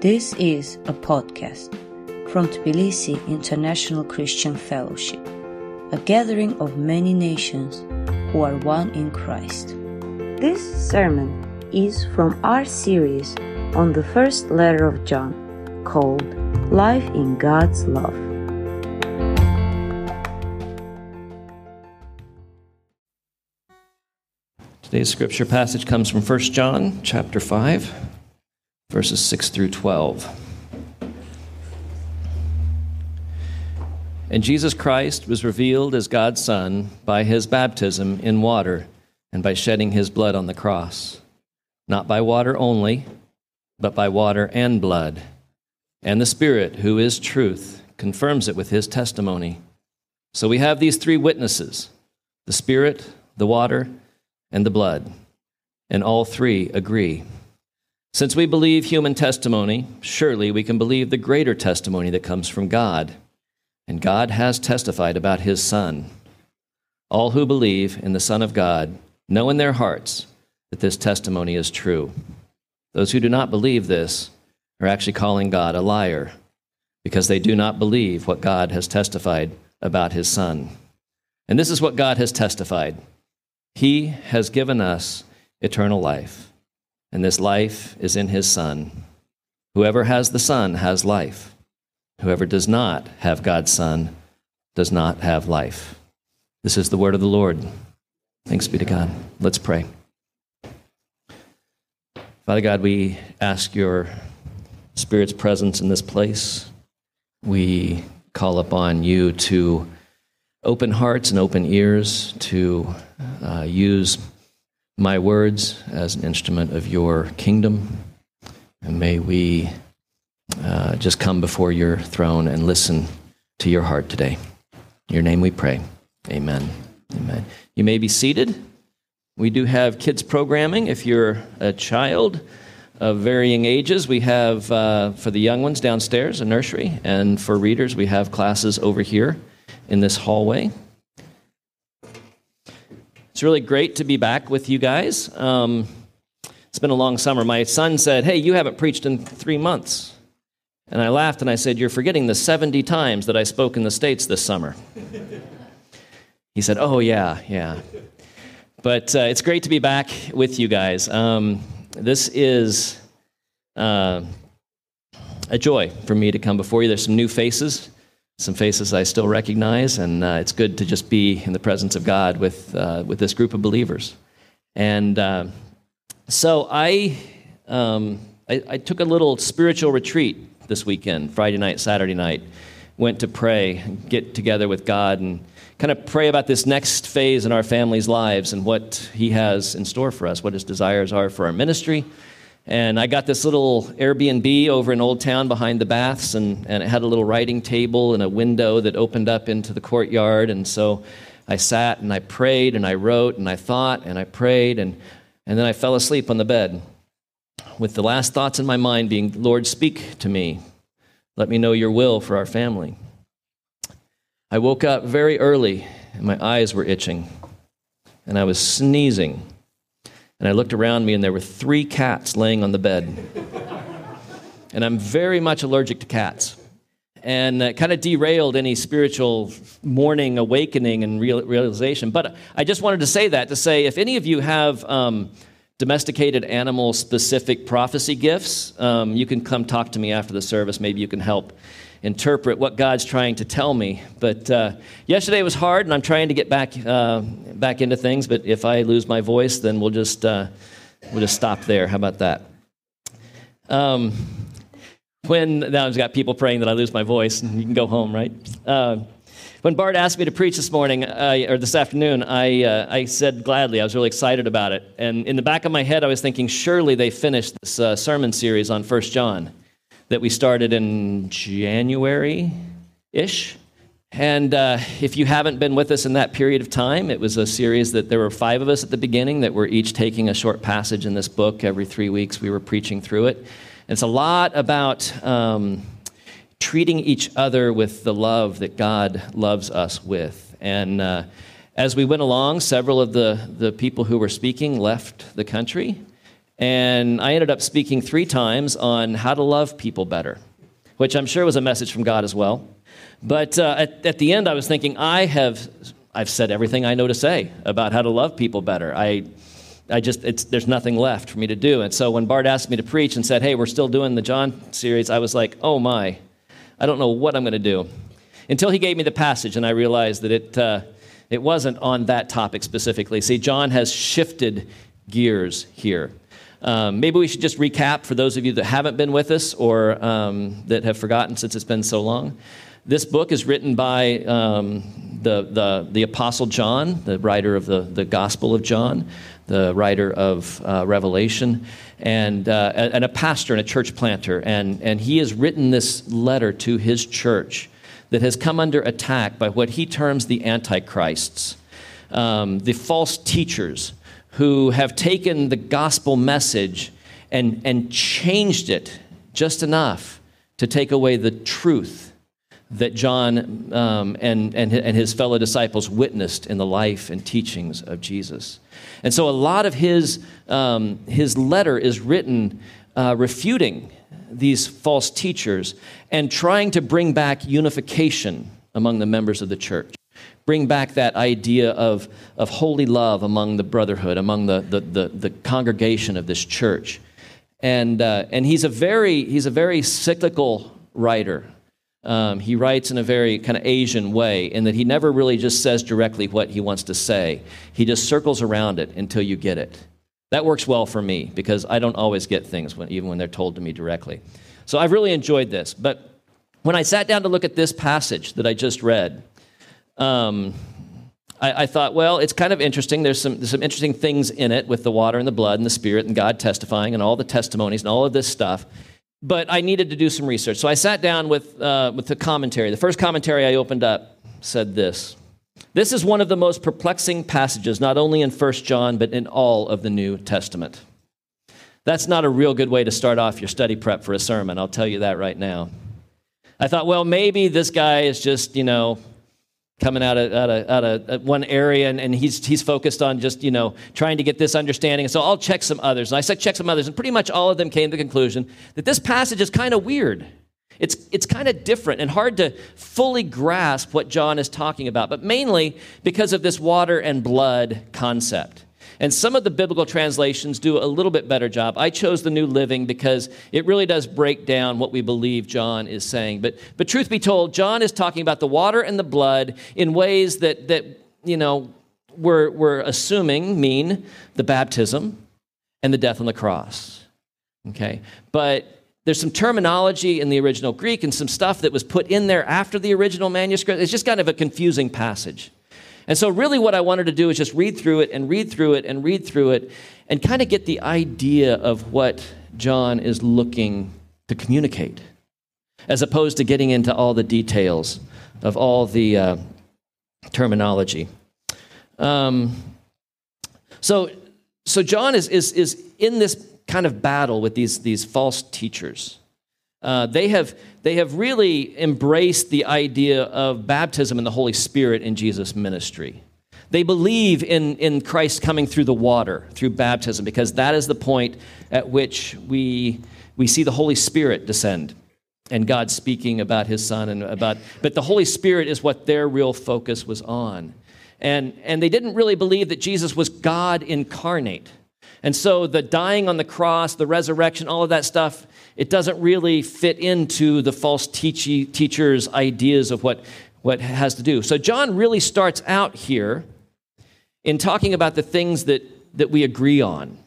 This is a podcast from Tbilisi International Christian Fellowship, a gathering of many nations who are one in Christ. This sermon is from our series on the first letter of John called Life in God's Love. Today's scripture passage comes from 1 John chapter 5, verses 6 through 12. And Jesus Christ was revealed as God's Son by his baptism in water and by shedding his blood on the cross. Not by water only, but by water and blood. And the Spirit, who is truth, confirms it with his testimony. So we have these three witnesses the Spirit, the water, and the blood. And all three agree. Since we believe human testimony, surely we can believe the greater testimony that comes from God. And God has testified about his Son. All who believe in the Son of God know in their hearts that this testimony is true. Those who do not believe this are actually calling God a liar because they do not believe what God has testified about his Son. And this is what God has testified he has given us eternal life, and this life is in His Son. Whoever has the Son has life. Whoever does not have God's Son does not have life. This is the word of the Lord. Thanks be to God. Let's pray. Father God, we ask your Spirit's presence in this place. We call upon you to open hearts and open ears to uh, use my words as an instrument of your kingdom. And may we uh, just come before your throne and listen to your heart today. In your name we pray. Amen. Amen. You may be seated. We do have kids programming. If you're a child of varying ages, we have uh, for the young ones downstairs a nursery, and for readers, we have classes over here in this hallway. It's really great to be back with you guys. Um, it's been a long summer. My son said, Hey, you haven't preached in three months. And I laughed and I said, You're forgetting the 70 times that I spoke in the States this summer. he said, Oh, yeah, yeah. But uh, it's great to be back with you guys. Um, this is uh, a joy for me to come before you. There's some new faces some faces I still recognize, and uh, it's good to just be in the presence of God with, uh, with this group of believers. And uh, so I, um, I, I, took a little spiritual retreat this weekend, Friday night, Saturday night. Went to pray, get together with God, and kind of pray about this next phase in our family's lives and what He has in store for us, what His desires are for our ministry and I got this little Airbnb over in Old Town behind the baths, and, and it had a little writing table and a window that opened up into the courtyard. And so I sat and I prayed and I wrote and I thought and I prayed, and, and then I fell asleep on the bed with the last thoughts in my mind being, Lord, speak to me. Let me know your will for our family. I woke up very early and my eyes were itching, and I was sneezing and I looked around me, and there were three cats laying on the bed. and I'm very much allergic to cats. And it kind of derailed any spiritual morning awakening and real, realization. But I just wanted to say that to say if any of you have um, domesticated animal specific prophecy gifts, um, you can come talk to me after the service. Maybe you can help interpret what God's trying to tell me. But uh, yesterday was hard, and I'm trying to get back uh, back into things. But if I lose my voice, then we'll just uh, we'll just stop there. How about that? Um, when now I've got people praying that I lose my voice, and you can go home, right? Uh, when Bart asked me to preach this morning uh, or this afternoon, I, uh, I said gladly. I was really excited about it. And in the back of my head, I was thinking, surely they finished this sermon series on First John that we started in January ish. And uh, if you haven't been with us in that period of time, it was a series that there were five of us at the beginning that were each taking a short passage in this book. Every three weeks, we were preaching through it. It's a lot about um, treating each other with the love that God loves us with. And uh, as we went along, several of the, the people who were speaking left the country. And I ended up speaking three times on how to love people better, which I'm sure was a message from God as well. But uh, at, at the end, I was thinking, I have I've said everything I know to say about how to love people better. I, I just, there's nothing left for me to do. And so when Bart asked me to preach and said, hey, we're still doing the John series, I was like, oh my, I don't know what I'm going to do. Until he gave me the passage, and I realized that it, uh, it wasn't on that topic specifically. See, John has shifted gears here. Um, maybe we should just recap for those of you that haven't been with us or um, that have forgotten since it's been so long. This book is written by um, the, the, the Apostle John, the writer of the, the Gospel of John, the writer of uh, Revelation, and, uh, and a pastor and a church planter. And, and he has written this letter to his church that has come under attack by what he terms the antichrists, um, the false teachers who have taken the gospel message and, and changed it just enough to take away the truth that John um, and, and, and his fellow disciples witnessed in the life and teachings of Jesus. And so a lot of his, um, his letter is written uh, refuting these false teachers and trying to bring back unification among the members of the church. Bring back that idea of, of holy love among the brotherhood, among the, the, the, the congregation of this church. And, uh, and he's, a very, he's a very cyclical writer. Um, he writes in a very kind of Asian way, in that he never really just says directly what he wants to say. He just circles around it until you get it. That works well for me because I don't always get things when, even when they're told to me directly. So I've really enjoyed this. But when I sat down to look at this passage that I just read, um, I, I, thought, well, it's kind of interesting. There's some, there's some interesting things in it with the water and the blood and the spirit and God testifying and all the testimonies and all of this stuff but I needed to do some research. So I sat down with, uh, with the commentary. The first commentary I opened up said this This is one of the most perplexing passages, not only in 1 John, but in all of the New Testament. That's not a real good way to start off your study prep for a sermon, I'll tell you that right now. I thought, well, maybe this guy is just, you know, coming out of, out of, out of uh, one area and, and he's, he's focused on just you know trying to get this understanding. And so i'll check some others. And i said check some others and pretty much all of them came to the conclusion that this passage is kind of weird. It's, it's kind of different and hard to fully grasp what john is talking about but mainly because of this water and blood concept and some of the biblical translations do a little bit better job. I chose the New Living because it really does break down what we believe John is saying. But, but truth be told, John is talking about the water and the blood in ways that, that you know, we're, we're assuming mean the baptism and the death on the cross. Okay? But there's some terminology in the original Greek and some stuff that was put in there after the original manuscript. It's just kind of a confusing passage. And so, really, what I wanted to do is just read through it and read through it and read through it and kind of get the idea of what John is looking to communicate, as opposed to getting into all the details of all the uh, terminology. Um, so, so John is, is, is in this kind of battle with these, these false teachers. Uh, they, have, they have really embraced the idea of baptism in the Holy Spirit in Jesus' ministry. They believe in, in Christ coming through the water, through baptism, because that is the point at which we, we see the Holy Spirit descend and God speaking about his son and about but the Holy Spirit is what their real focus was on. And and they didn't really believe that Jesus was God incarnate. And so the dying on the cross, the resurrection, all of that stuff it doesn't really fit into the false teachy, teachers' ideas of what, what has to do. So John really starts out here in talking about the things that, that we agree on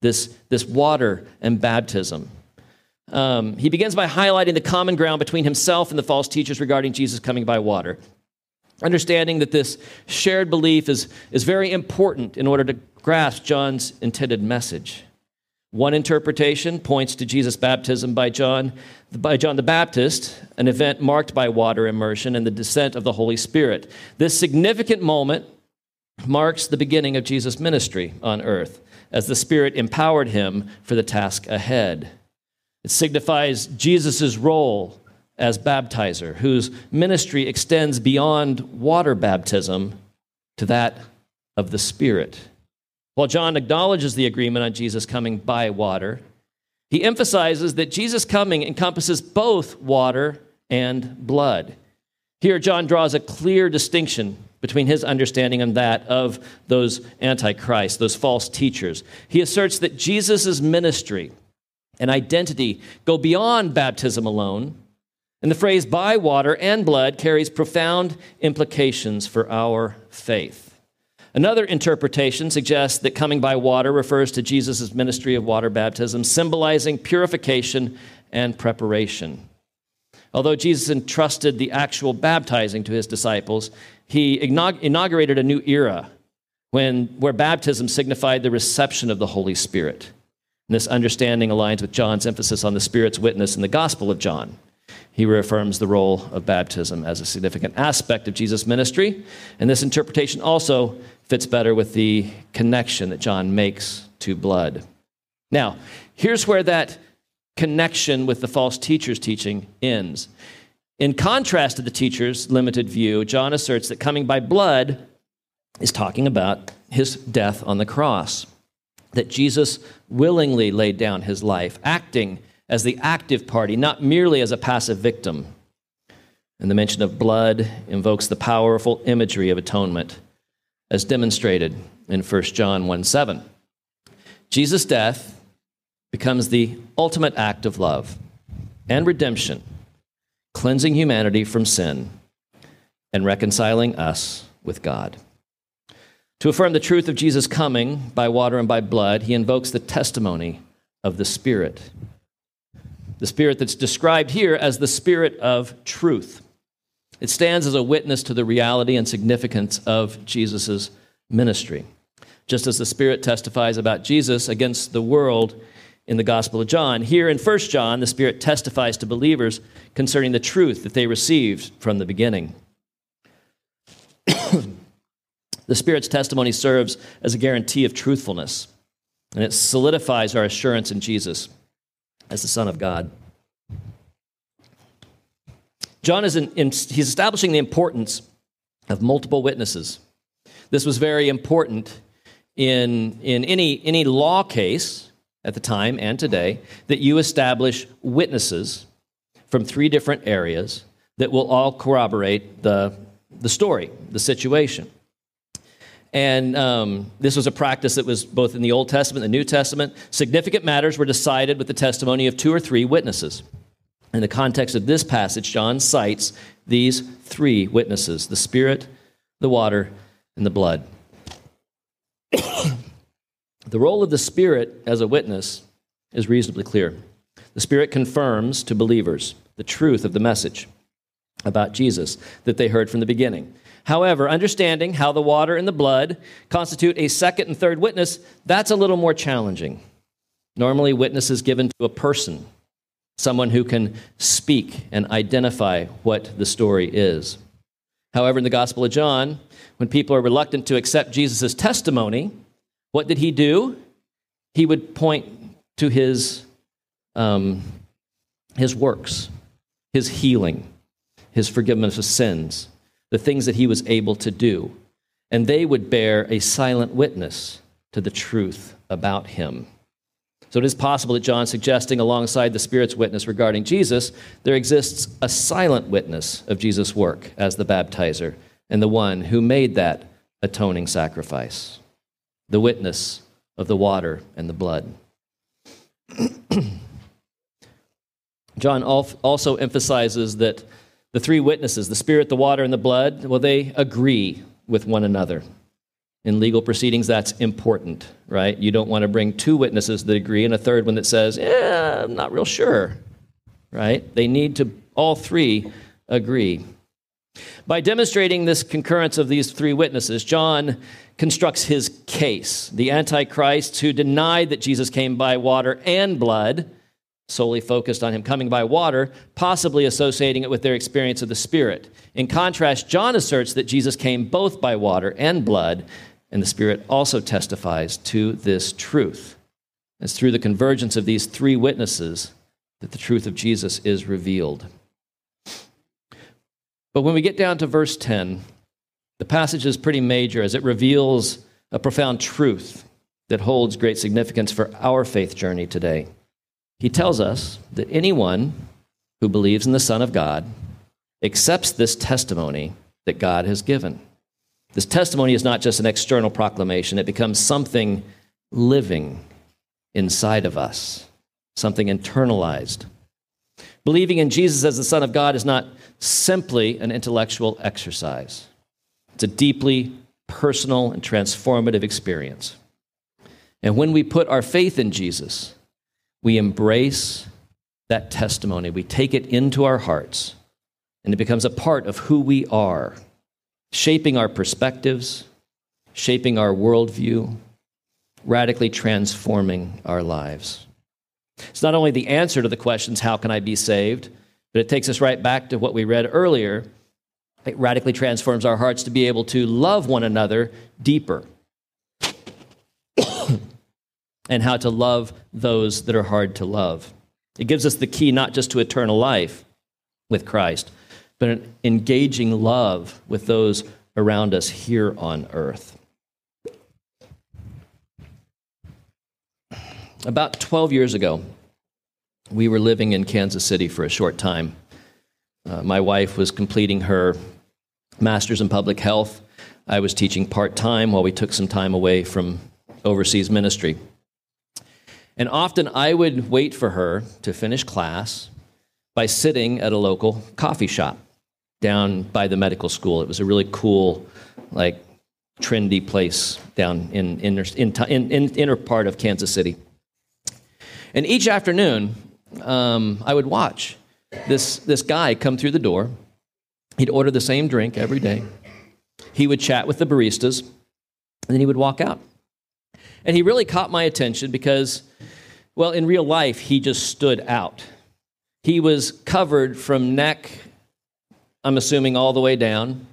this, this water and baptism. Um, he begins by highlighting the common ground between himself and the false teachers regarding Jesus coming by water. Understanding that this shared belief is, is very important in order to grasp John's intended message. One interpretation points to Jesus' baptism by John, by John the Baptist, an event marked by water immersion and the descent of the Holy Spirit. This significant moment marks the beginning of Jesus' ministry on earth as the Spirit empowered him for the task ahead. It signifies Jesus' role as baptizer, whose ministry extends beyond water baptism to that of the Spirit. While John acknowledges the agreement on Jesus coming by water, he emphasizes that Jesus' coming encompasses both water and blood. Here, John draws a clear distinction between his understanding and that of those antichrists, those false teachers. He asserts that Jesus' ministry and identity go beyond baptism alone, and the phrase by water and blood carries profound implications for our faith. Another interpretation suggests that coming by water refers to Jesus' ministry of water baptism, symbolizing purification and preparation. Although Jesus entrusted the actual baptizing to his disciples, he inaugurated a new era when, where baptism signified the reception of the Holy Spirit. And this understanding aligns with John's emphasis on the Spirit's witness in the Gospel of John. He reaffirms the role of baptism as a significant aspect of Jesus' ministry, and this interpretation also fits better with the connection that John makes to blood. Now, here's where that connection with the false teacher's teaching ends. In contrast to the teacher's limited view, John asserts that coming by blood is talking about his death on the cross, that Jesus willingly laid down his life, acting as the active party, not merely as a passive victim. And the mention of blood invokes the powerful imagery of atonement, as demonstrated in 1 John 1 7. Jesus' death becomes the ultimate act of love and redemption cleansing humanity from sin and reconciling us with God. To affirm the truth of Jesus' coming by water and by blood, he invokes the testimony of the Spirit. The Spirit that's described here as the Spirit of truth. It stands as a witness to the reality and significance of Jesus' ministry. Just as the Spirit testifies about Jesus against the world in the Gospel of John. Here in 1 John, the Spirit testifies to believers concerning the truth that they received from the beginning. the Spirit's testimony serves as a guarantee of truthfulness, and it solidifies our assurance in Jesus as the Son of God. John is in, in, he's establishing the importance of multiple witnesses. This was very important in, in any, any law case at the time and today that you establish witnesses from three different areas that will all corroborate the, the story, the situation. And um, this was a practice that was both in the Old Testament and the New Testament. Significant matters were decided with the testimony of two or three witnesses. In the context of this passage, John cites these three witnesses the Spirit, the water, and the blood. The role of the Spirit as a witness is reasonably clear. The Spirit confirms to believers the truth of the message about Jesus that they heard from the beginning. However, understanding how the water and the blood constitute a second and third witness, that's a little more challenging. Normally, witness is given to a person, someone who can speak and identify what the story is. However, in the Gospel of John, when people are reluctant to accept Jesus' testimony, what did he do? He would point to his, um, his works, his healing, his forgiveness of sins, the things that he was able to do. And they would bear a silent witness to the truth about him. So it is possible that John suggesting alongside the Spirit's witness regarding Jesus, there exists a silent witness of Jesus' work as the baptizer and the one who made that atoning sacrifice the witness of the water and the blood. John also emphasizes that the three witnesses, the Spirit, the water, and the blood, well, they agree with one another. In legal proceedings, that's important, right? You don't want to bring two witnesses that agree and a third one that says, yeah, I'm not real sure, right? They need to all three agree. By demonstrating this concurrence of these three witnesses, John constructs his case. The Antichrists who denied that Jesus came by water and blood, solely focused on him coming by water, possibly associating it with their experience of the Spirit. In contrast, John asserts that Jesus came both by water and blood, and the Spirit also testifies to this truth. It's through the convergence of these three witnesses that the truth of Jesus is revealed. But when we get down to verse 10, the passage is pretty major as it reveals a profound truth that holds great significance for our faith journey today. He tells us that anyone who believes in the Son of God accepts this testimony that God has given. This testimony is not just an external proclamation, it becomes something living inside of us, something internalized. Believing in Jesus as the Son of God is not simply an intellectual exercise, it's a deeply personal and transformative experience. And when we put our faith in Jesus, we embrace that testimony, we take it into our hearts, and it becomes a part of who we are, shaping our perspectives, shaping our worldview, radically transforming our lives. It's not only the answer to the questions, how can I be saved? But it takes us right back to what we read earlier. It radically transforms our hearts to be able to love one another deeper and how to love those that are hard to love. It gives us the key not just to eternal life with Christ, but an engaging love with those around us here on earth. About 12 years ago, we were living in Kansas City for a short time. Uh, my wife was completing her master's in public health. I was teaching part time while we took some time away from overseas ministry. And often I would wait for her to finish class by sitting at a local coffee shop down by the medical school. It was a really cool, like, trendy place down in, in, in, in, inner part of Kansas City. And each afternoon, um, I would watch this, this guy come through the door. He'd order the same drink every day. He would chat with the baristas, and then he would walk out. And he really caught my attention because, well, in real life, he just stood out. He was covered from neck, I'm assuming, all the way down.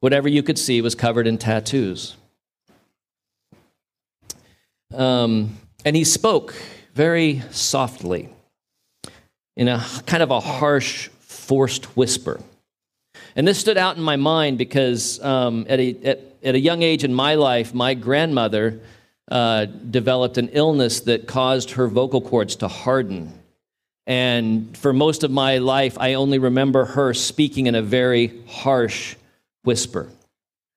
Whatever you could see was covered in tattoos. Um, and he spoke very softly in a kind of a harsh, forced whisper. And this stood out in my mind because um, at, a, at, at, a young age in my life, my grandmother uh, developed an illness that caused her vocal cords to harden. And for most of my life, I only remember her speaking in a very harsh whisper.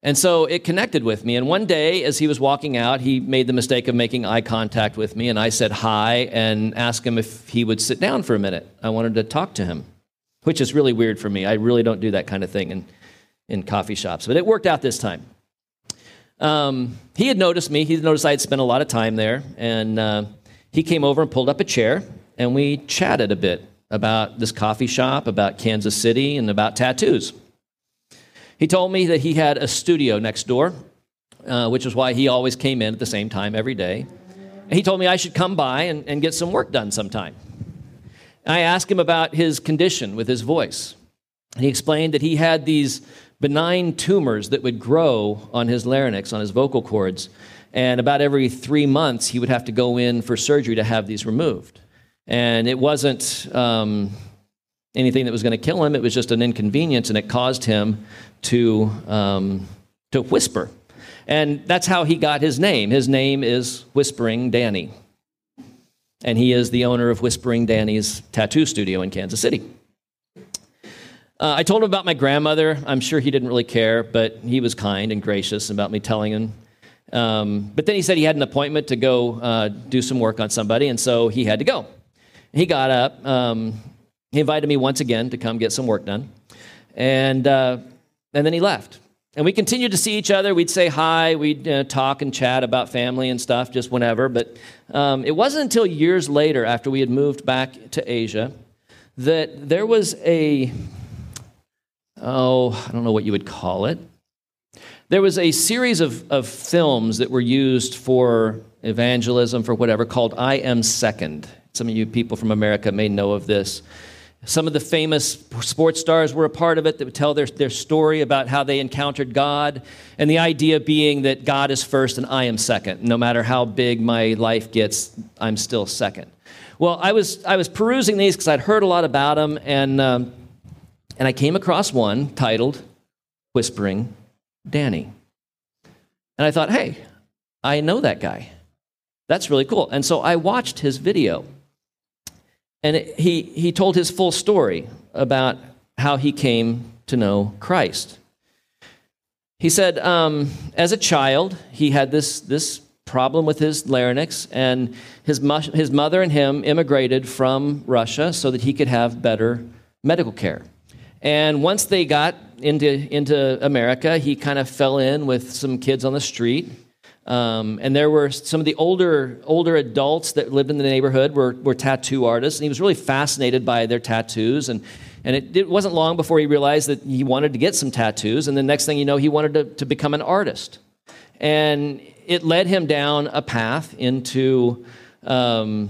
And so it connected with me. And one day, as he was walking out, he made the mistake of making eye contact with me. And I said hi and asked him if he would sit down for a minute. I wanted to talk to him, which is really weird for me. I really don't do that kind of thing in, in coffee shops. But it worked out this time. Um, he had noticed me. He noticed I had spent a lot of time there. And uh, he came over and pulled up a chair. And we chatted a bit about this coffee shop, about Kansas City, and about tattoos. He told me that he had a studio next door, uh, which is why he always came in at the same time every day. And he told me I should come by and, and get some work done sometime. I asked him about his condition with his voice. And he explained that he had these benign tumors that would grow on his larynx, on his vocal cords. And about every three months, he would have to go in for surgery to have these removed. And it wasn't um, anything that was going to kill him. It was just an inconvenience, and it caused him to, um, to whisper. And that's how he got his name. His name is Whispering Danny. And he is the owner of Whispering Danny's tattoo studio in Kansas City. Uh, I told him about my grandmother. I'm sure he didn't really care, but he was kind and gracious about me telling him. Um, but then he said he had an appointment to go uh, do some work on somebody, and so he had to go. He got up. Um, he invited me once again to come get some work done. And, uh, and then he left. And we continued to see each other. We'd say hi. We'd uh, talk and chat about family and stuff just whenever. But um, it wasn't until years later, after we had moved back to Asia, that there was a, oh, I don't know what you would call it. There was a series of, of films that were used for evangelism, for whatever, called I Am Second. Some of you people from America may know of this. Some of the famous sports stars were a part of it that would tell their, their story about how they encountered God. And the idea being that God is first and I am second. No matter how big my life gets, I'm still second. Well, I was, I was perusing these because I'd heard a lot about them, and, um, and I came across one titled Whispering Danny. And I thought, hey, I know that guy. That's really cool. And so I watched his video. And he, he told his full story about how he came to know Christ. He said, um, as a child, he had this, this problem with his larynx, and his, mu- his mother and him immigrated from Russia so that he could have better medical care. And once they got into, into America, he kind of fell in with some kids on the street. Um, and there were some of the older older adults that lived in the neighborhood were, were tattoo artists, and he was really fascinated by their tattoos. And, and it, it wasn't long before he realized that he wanted to get some tattoos. And the next thing you know, he wanted to, to become an artist. And it led him down a path into, um,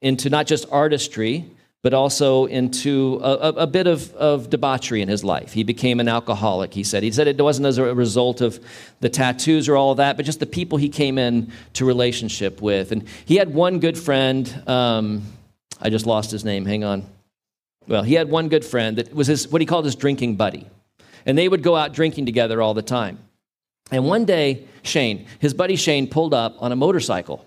into not just artistry, but also into a, a, bit of, of debauchery in his life. He became an alcoholic, he said. He said it wasn't as a result of the tattoos or all of that, but just the people he came in to relationship with. And he had one good friend. Um, I just lost his name. Hang on. Well, he had one good friend that was his, what he called his drinking buddy. And they would go out drinking together all the time. And one day, Shane, his buddy Shane, pulled up on a motorcycle.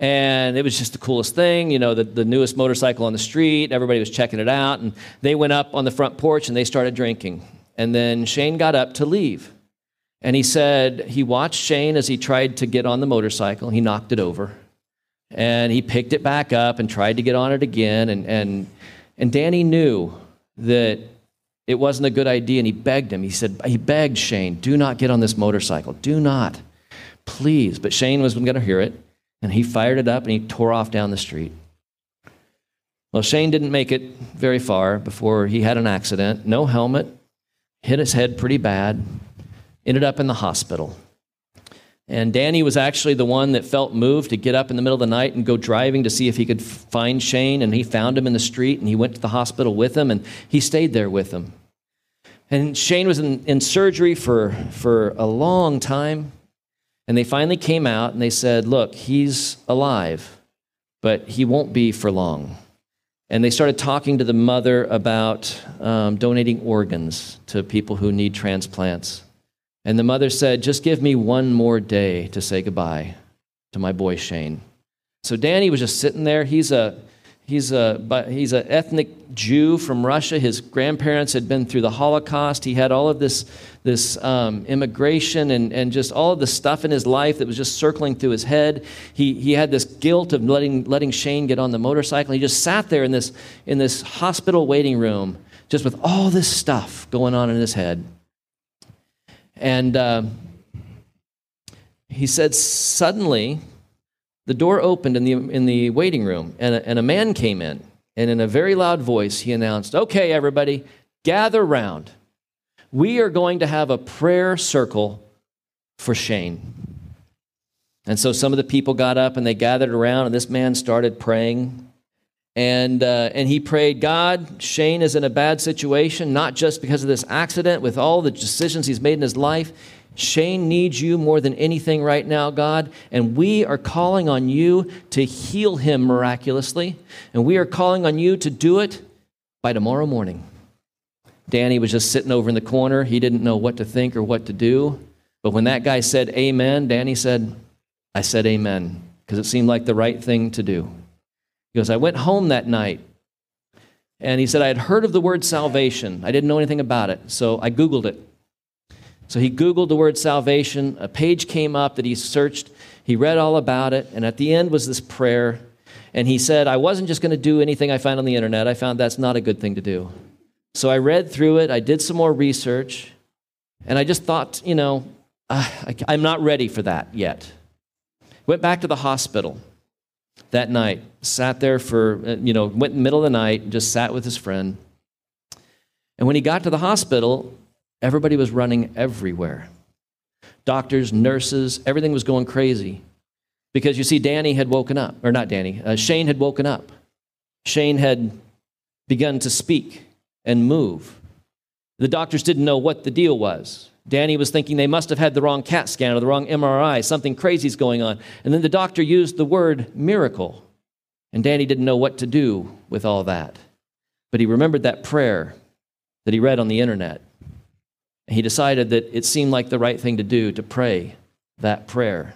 And it was just the coolest thing, you know, the, the newest motorcycle on the street. Everybody was checking it out. And they went up on the front porch and they started drinking. And then Shane got up to leave. And he said he watched Shane as he tried to get on the motorcycle. He knocked it over. And he picked it back up and tried to get on it again. And, and, and Danny knew that it wasn't a good idea and he begged him. He said, he begged Shane, do not get on this motorcycle. Do not. Please. But Shane was going to hear it and he fired it up and he tore off down the street. Well, Shane didn't make it very far before he had an accident. No helmet, hit his head pretty bad, ended up in the hospital. And Danny was actually the one that felt moved to get up in the middle of the night and go driving to see if he could find Shane. And he found him in the street and he went to the hospital with him and he stayed there with him. And Shane was in, in surgery for, for a long time. And they finally came out and they said, Look, he's alive, but he won't be for long. And they started talking to the mother about um, donating organs to people who need transplants. And the mother said, Just give me one more day to say goodbye to my boy Shane. So Danny was just sitting there. He's a He's a he's an ethnic Jew from Russia. His grandparents had been through the Holocaust. He had all of this this um, immigration and, and just all of the stuff in his life that was just circling through his head. He he had this guilt of letting letting Shane get on the motorcycle. He just sat there in this in this hospital waiting room, just with all this stuff going on in his head. And uh, he said, suddenly, the door opened in the, in the waiting room, and a, and a man came in. And in a very loud voice, he announced, Okay, everybody, gather round. We are going to have a prayer circle for Shane. And so some of the people got up and they gathered around, and this man started praying. And, uh, and he prayed, God, Shane is in a bad situation, not just because of this accident, with all the decisions he's made in his life. Shane needs you more than anything right now, God, and we are calling on you to heal him miraculously, and we are calling on you to do it by tomorrow morning. Danny was just sitting over in the corner. He didn't know what to think or what to do. But when that guy said amen, Danny said, I said amen, because it seemed like the right thing to do. He goes, I went home that night, and he said, I had heard of the word salvation. I didn't know anything about it, so I Googled it. So he Googled the word salvation. A page came up that he searched. He read all about it. And at the end was this prayer. And he said, I wasn't just going to do anything I found on the internet. I found that's not a good thing to do. So I read through it. I did some more research. And I just thought, you know, uh, I, am not ready for that yet. Went back to the hospital that night. Sat there for, uh, you know, went in the middle of the night, and just sat with his friend. And when he got to the hospital, Everybody was running everywhere. Doctors, nurses, everything was going crazy. Because you see, Danny had woken up, or not Danny, uh, Shane had woken up. Shane had begun to speak and move. The doctors didn't know what the deal was. Danny was thinking they must have had the wrong CAT scan or the wrong MRI, something crazy's going on. And then the doctor used the word miracle. And Danny didn't know what to do with all that. But he remembered that prayer that he read on the internet. He decided that it seemed like the right thing to do to pray that prayer.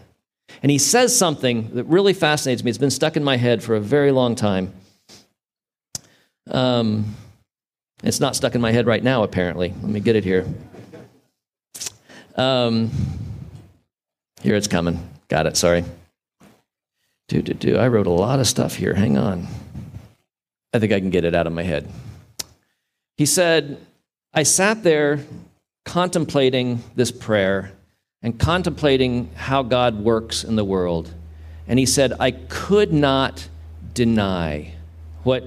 And he says something that really fascinates me. It's been stuck in my head for a very long time. Um, it's not stuck in my head right now, apparently. Let me get it here. Um, here it's coming. Got it, sorry. Do, do, do. I wrote a lot of stuff here. Hang on. I think I can get it out of my head. He said, I sat there contemplating this prayer and contemplating how God works in the world. And he said, I could not deny what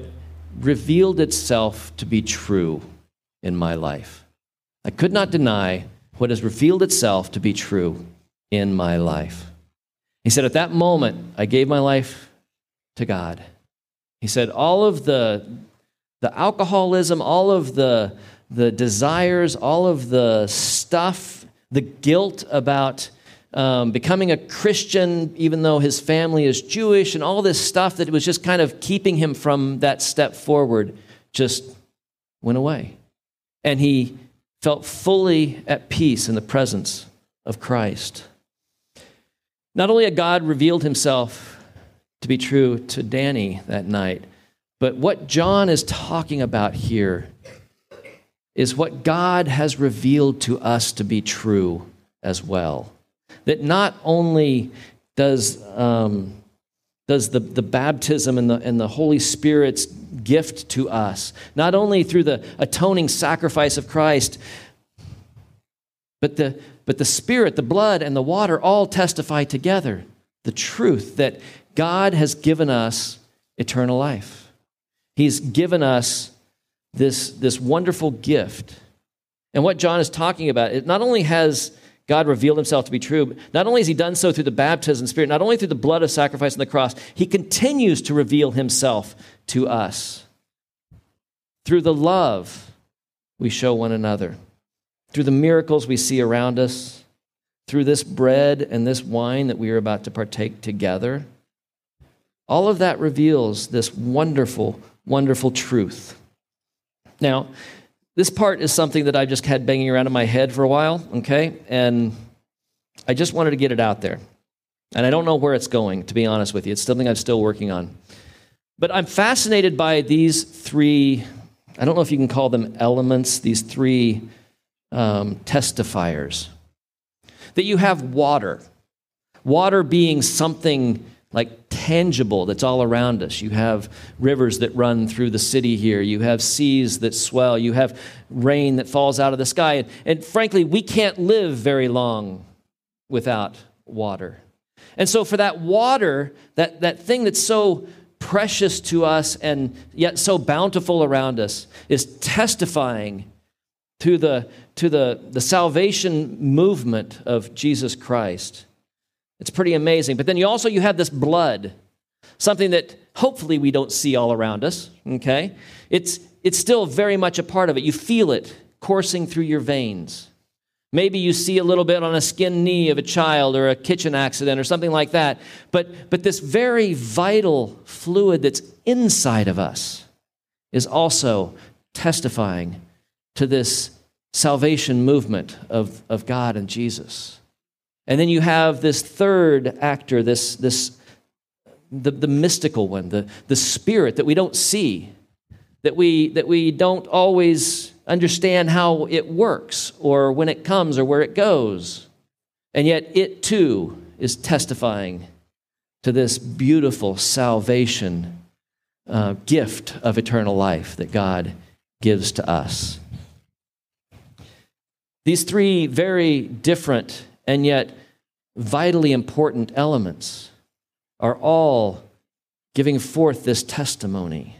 revealed itself to be true in my life. I could not deny what has revealed itself to be true in my life. He said, At that moment, I gave my life to God. He said, All of the, the alcoholism, all of the, the desires, all of the stuff, the guilt about um, becoming a Christian, even though his family is Jewish, and all this stuff that was just kind of keeping him from that step forward, just went away. And he felt fully at peace in the presence of Christ. Not only had God revealed himself to be true to Danny that night, but what John is talking about here is what God has revealed to us to be true as well. That not only does, um, does the, the baptism and the, and the Holy Spirit's gift to us, not only through the atoning sacrifice of Christ, but the, but the Spirit, the blood, and the water all testify together the truth that God has given us eternal life. He's given us this, this wonderful gift. And what John is talking about, it not only has God revealed himself to be true, not only has he done so through the baptism spirit, not only through the blood of sacrifice on the cross, he continues to reveal himself to us through the love we show one another, through the miracles we see around us, through this bread and this wine that we are about to partake together. All of that reveals this wonderful, wonderful truth. Now, this part is something that I've just had banging around in my head for a while, okay? And I just wanted to get it out there. And I don't know where it's going, to be honest with you. It's something I'm still working on. But I'm fascinated by these three, I don't know if you can call them elements, these three um, testifiers. That you have water, water being something like tangible that's all around us. You have rivers that run through the city here. You have seas that swell. You have rain that falls out of the sky. And, and, frankly, we can't live very long without water. And so, for that water, that, that thing that's so precious to us and yet so bountiful around us, is testifying to the, to the, the salvation movement of Jesus Christ. It's pretty amazing. But then you also you have this blood, something that hopefully we don't see all around us, okay? It's it's still very much a part of it. You feel it coursing through your veins. Maybe you see a little bit on a skin knee of a child or a kitchen accident or something like that. But, but this very vital fluid that's inside of us is also testifying to this salvation movement of, of God and Jesus. And then you have this third actor, this, this the, the mystical one, the, the spirit that we don't see, that we, that we don't always understand how it works or when it comes or where it goes. And yet it too is testifying to this beautiful salvation uh, gift of eternal life that God gives to us. These three very different and yet vitally important elements are all giving forth this testimony.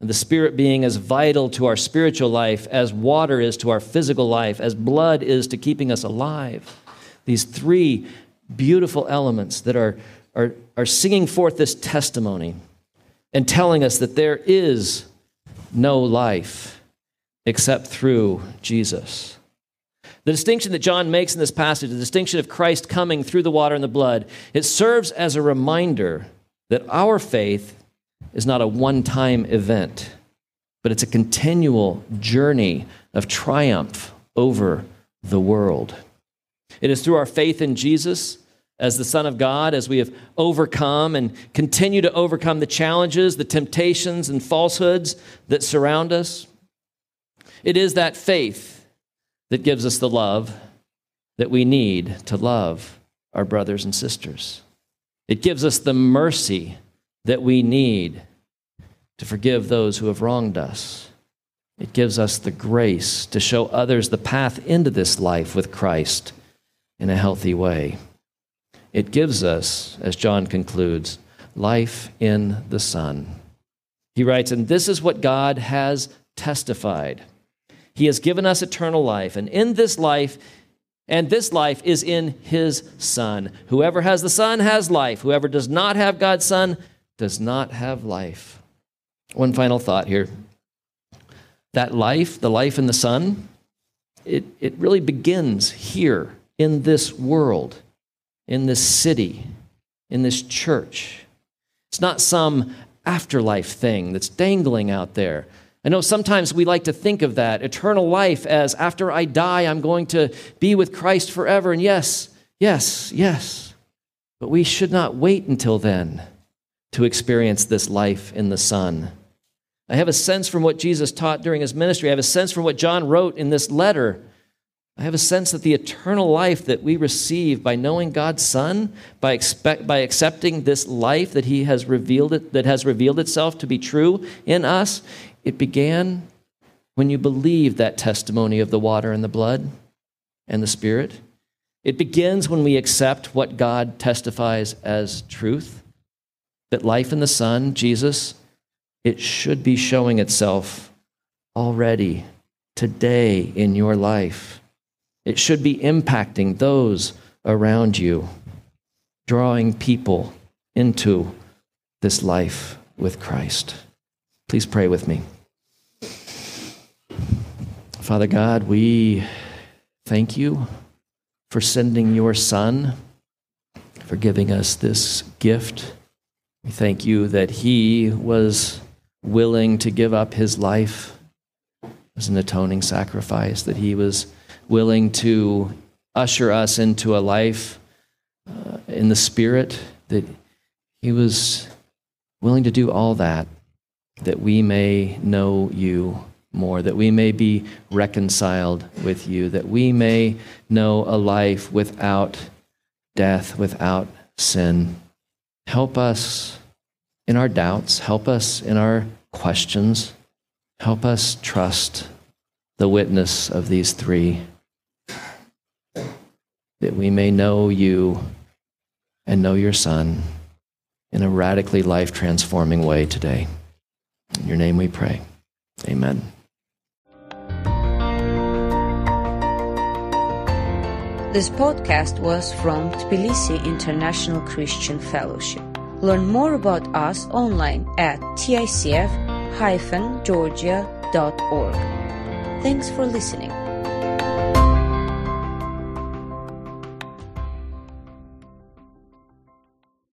And the Spirit being as vital to our spiritual life as water is to our physical life, as blood is to keeping us alive. These three beautiful elements that are, are, are singing forth this testimony and telling us that there is no life except through Jesus. The distinction that John makes in this passage, the distinction of Christ coming through the water and the blood, it serves as a reminder that our faith is not a one time event, but it's a continual journey of triumph over the world. It is through our faith in Jesus as the Son of God, as we have overcome and continue to overcome the challenges, the temptations, and falsehoods that surround us. It is that faith that gives us the love that we need to love our brothers and sisters. It gives us the mercy that we need to forgive those who have wronged us. It gives us the grace to show others the path into this life with Christ in a healthy way. It gives us, as John concludes, life in the Son. He writes, And this is what God has testified. He has given us eternal life, and in this life, and this life is in his Son. Whoever has the Son has life. Whoever does not have God's Son does not have life. One final thought here. That life, the life in the Son, it, it really begins here in this world in this city, in this church. It's not some afterlife thing that's dangling out there. I know sometimes we like to think of that eternal life as after I die, I'm going to be with Christ forever. And yes, yes, yes. But we should not wait until then to experience this life in the Son. I have a sense from what Jesus taught during his ministry. I have a sense from what John wrote in this letter I have a sense that the eternal life that we receive by knowing God's Son, by, expect, by accepting this life that He has revealed it, that has revealed itself to be true in us, it began when you believed that testimony of the water and the blood and the Spirit. It begins when we accept what God testifies as truth, that life in the Son, Jesus, it should be showing itself already today in your life. It should be impacting those around you, drawing people into this life with Christ. Please pray with me. Father God, we thank you for sending your Son, for giving us this gift. We thank you that he was willing to give up his life as an atoning sacrifice, that he was willing to usher us into a life uh, in the Spirit, that He was willing to do all that, that we may know you more, that we may be reconciled with you, that we may know a life without death, without sin. Help us in our doubts, help us in our questions, help us trust the witness of these three that we may know you and know your Son in a radically life transforming way today. In your name we pray. Amen. This podcast was from Tbilisi International Christian Fellowship. Learn more about us online at ticf-georgia.org. Thanks for listening.